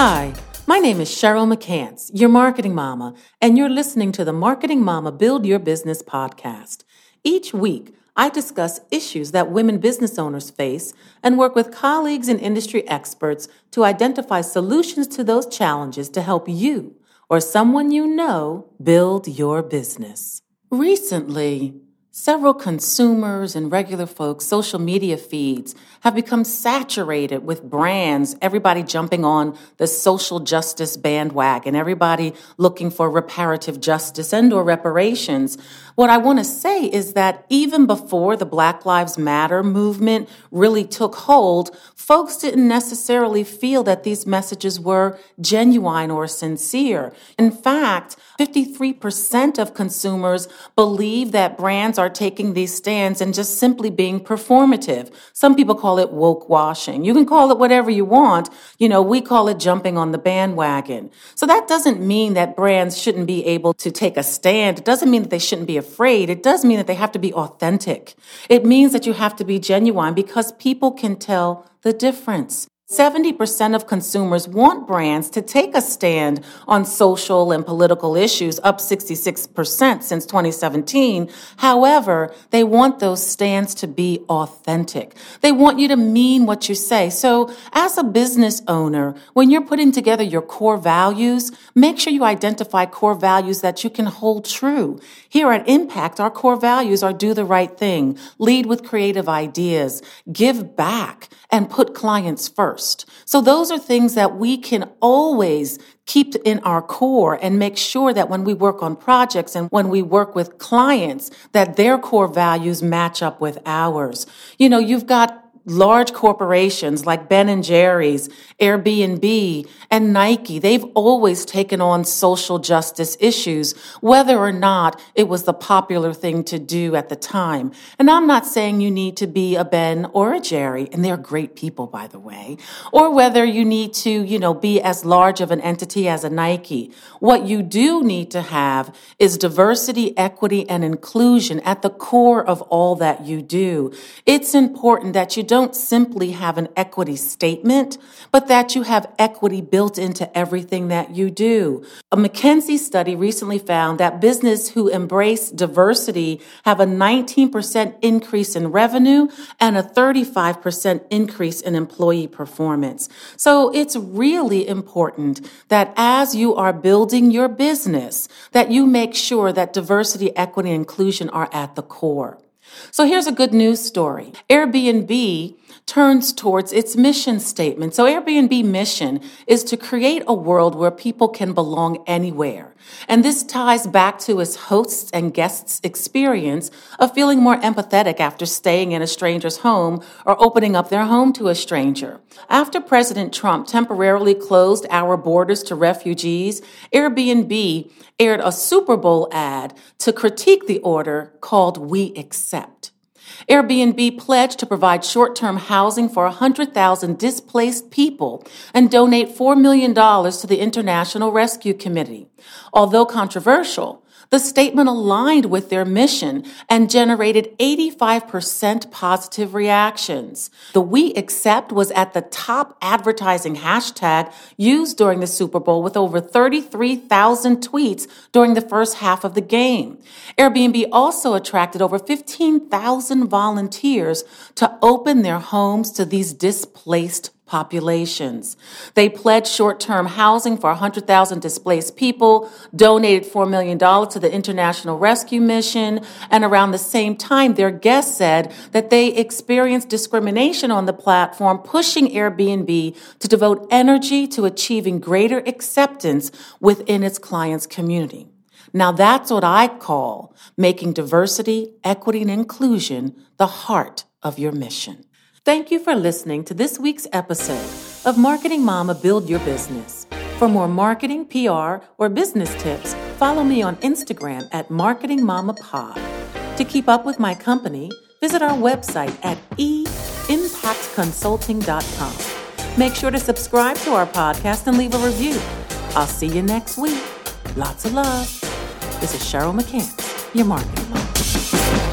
Hi, my name is Cheryl McCants, your marketing mama, and you're listening to the Marketing Mama Build Your Business podcast. Each week, I discuss issues that women business owners face and work with colleagues and industry experts to identify solutions to those challenges to help you or someone you know build your business. Recently, Several consumers and regular folks' social media feeds have become saturated with brands, everybody jumping on the social justice bandwagon, everybody looking for reparative justice and or reparations. What I want to say is that even before the Black Lives Matter movement really took hold, folks didn't necessarily feel that these messages were genuine or sincere. In fact, 53% of consumers believe that brands are taking these stands and just simply being performative. Some people call it woke washing. You can call it whatever you want. You know, we call it jumping on the bandwagon. So that doesn't mean that brands shouldn't be able to take a stand. It doesn't mean that they shouldn't be afraid. It does mean that they have to be authentic. It means that you have to be genuine because people can tell the difference. 70% of consumers want brands to take a stand on social and political issues, up 66% since 2017. However, they want those stands to be authentic. They want you to mean what you say. So as a business owner, when you're putting together your core values, make sure you identify core values that you can hold true. Here at Impact, our core values are do the right thing, lead with creative ideas, give back, and put clients first. So those are things that we can always keep in our core and make sure that when we work on projects and when we work with clients, that their core values match up with ours. You know, you've got large corporations like Ben and Jerry's, Airbnb, and Nike, they've always taken on social justice issues, whether or not it was the popular thing to do at the time. And I'm not saying you need to be a Ben or a Jerry, and they're great people, by the way, or whether you need to, you know, be as large of an entity as a Nike. What you do need to have is diversity, equity, and inclusion at the core of all that you do. It's important that you don't don't simply have an equity statement, but that you have equity built into everything that you do. A McKinsey study recently found that business who embrace diversity have a 19% increase in revenue and a 35% increase in employee performance. So it's really important that as you are building your business, that you make sure that diversity, equity, and inclusion are at the core. So here's a good news story. Airbnb turns towards its mission statement. So Airbnb mission is to create a world where people can belong anywhere. And this ties back to its hosts and guests experience of feeling more empathetic after staying in a stranger's home or opening up their home to a stranger. After President Trump temporarily closed our borders to refugees, Airbnb aired a Super Bowl ad to critique the order called We Accept. Airbnb pledged to provide short term housing for 100,000 displaced people and donate $4 million to the International Rescue Committee. Although controversial, the statement aligned with their mission and generated 85% positive reactions. The We Accept was at the top advertising hashtag used during the Super Bowl with over 33,000 tweets during the first half of the game. Airbnb also attracted over 15,000 volunteers to open their homes to these displaced populations. They pledged short term housing for 100,000 displaced people, donated $4 million to the International Rescue Mission, and around the same time, their guests said that they experienced discrimination on the platform, pushing Airbnb to devote energy to achieving greater acceptance within its clients' community. Now that's what I call making diversity, equity, and inclusion the heart of your mission. Thank you for listening to this week's episode of Marketing Mama Build Your Business. For more marketing, PR, or business tips, follow me on Instagram at Marketing Mama Pod. To keep up with my company, visit our website at eimpactconsulting.com. Make sure to subscribe to our podcast and leave a review. I'll see you next week. Lots of love. This is Cheryl McCants, your marketing mom.